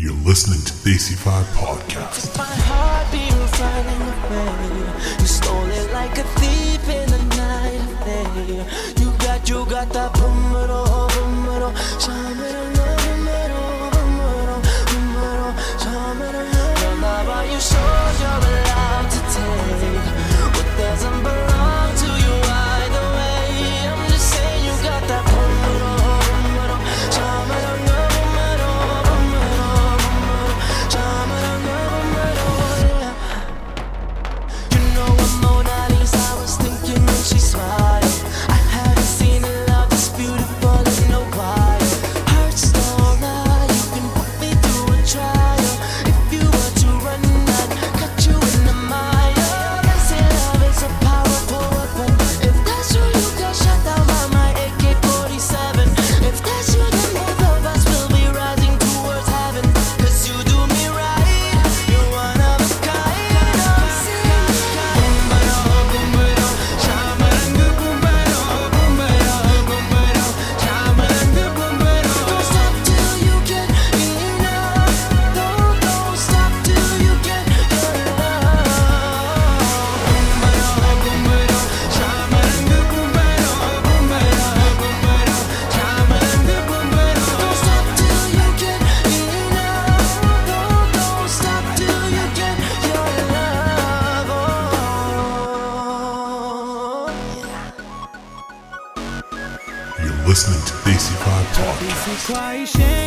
You're listening to Daisy Five Podcast. My heart running away. You stole it like a thief in the night. You got, you got that boom, boom, boom, boom, Why? shame.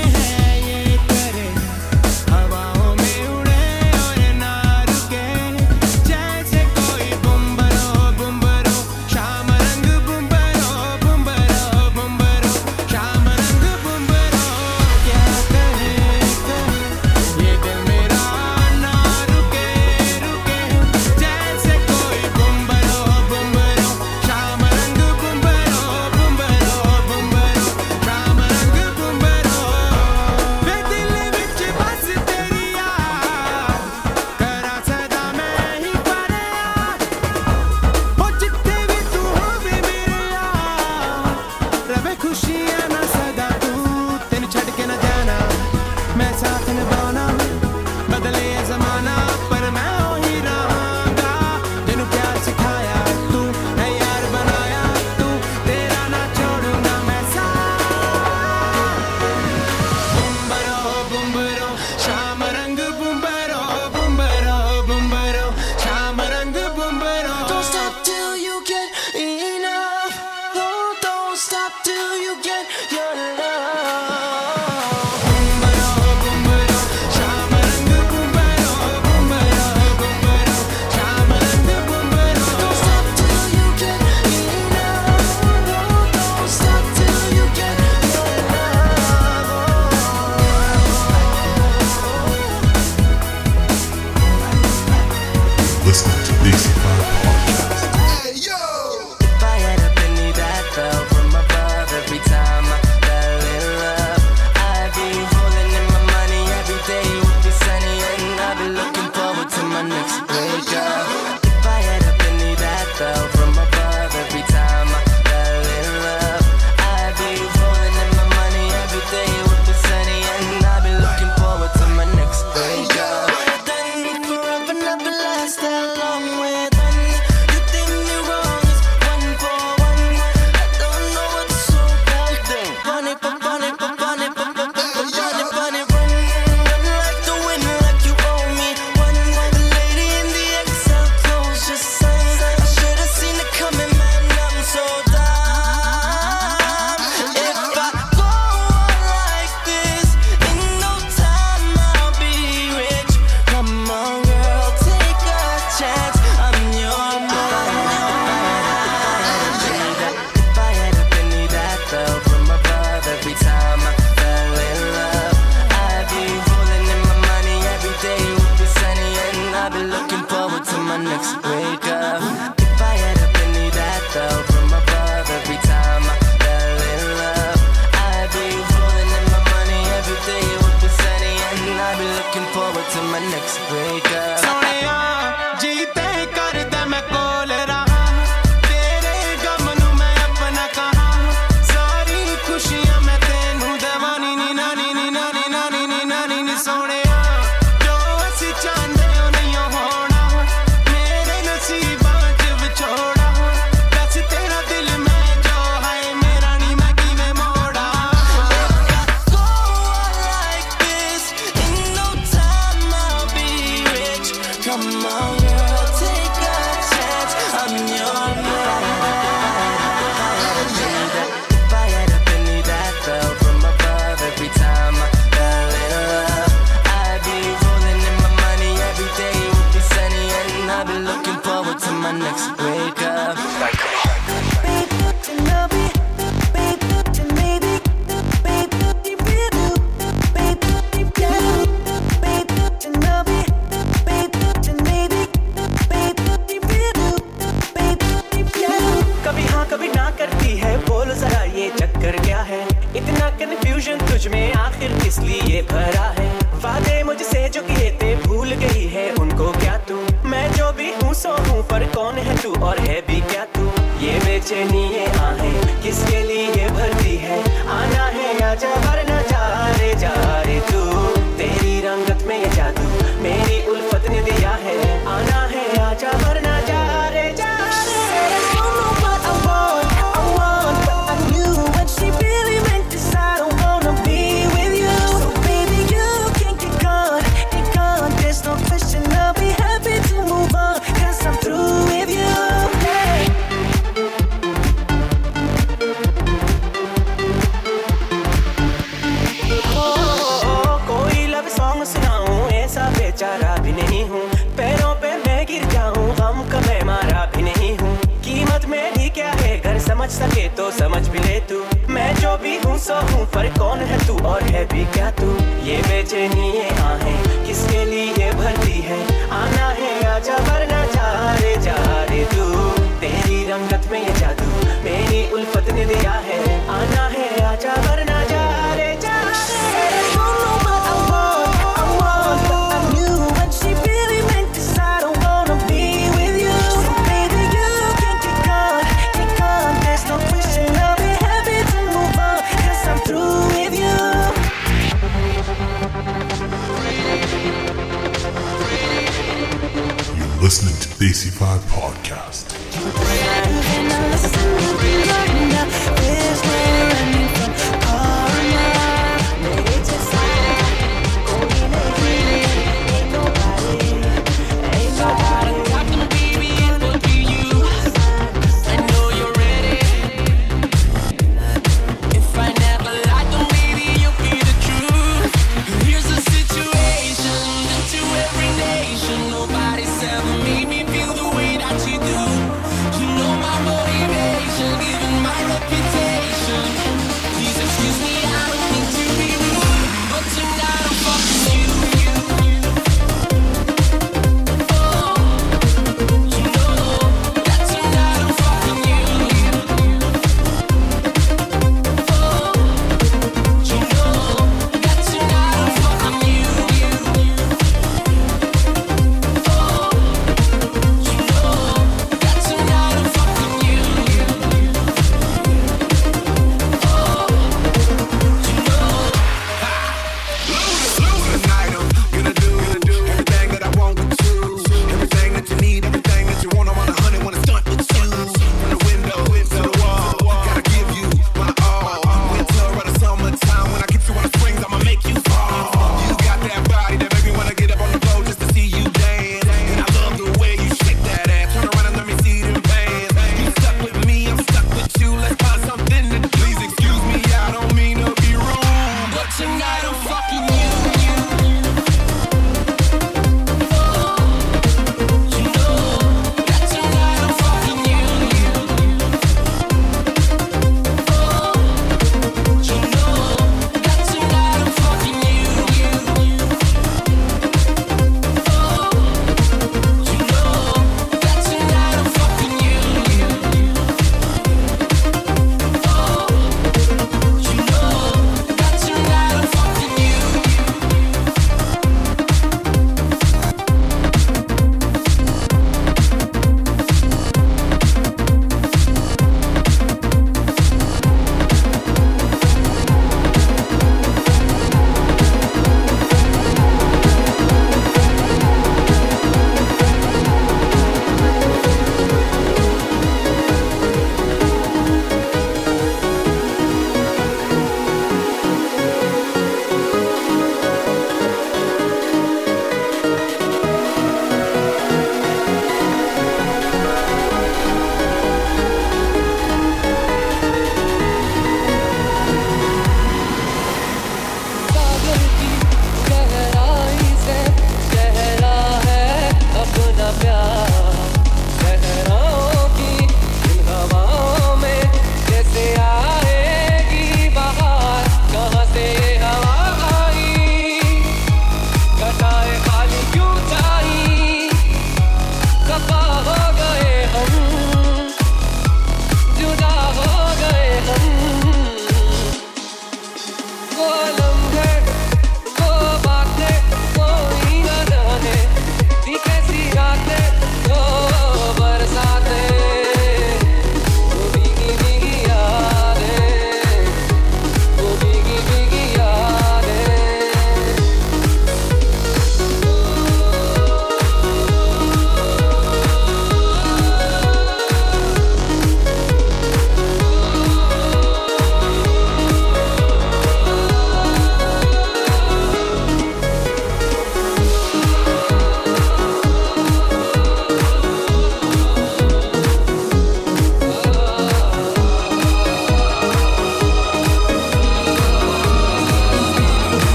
इसलिए भरा है। वादे मुझसे जो किए थे भूल गई है, उनको क्या तू? मैं जो भी हूँ, सो हूँ, पर कौन है तू और है भी क्या तू? ये बेचैनी ये आहें, किसके लिए भरती है? आना है या जवाब?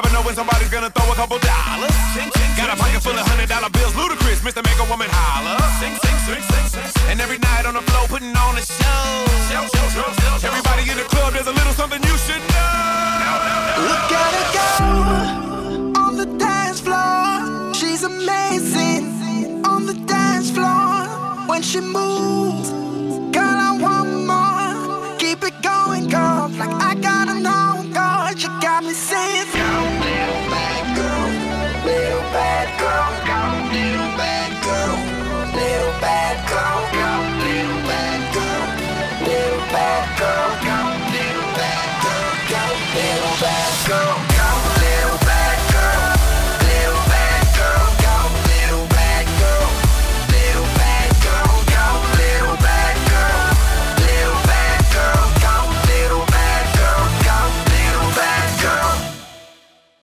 never know when somebody's gonna throw a couple dollars. Got a pocket full of hundred dollar bills, ludicrous, Mr. Make a Woman holler. And every night on the floor, putting on a show. Everybody in the club, there's a little something you should know. Look at her go on the dance floor. She's amazing on the dance floor when she moves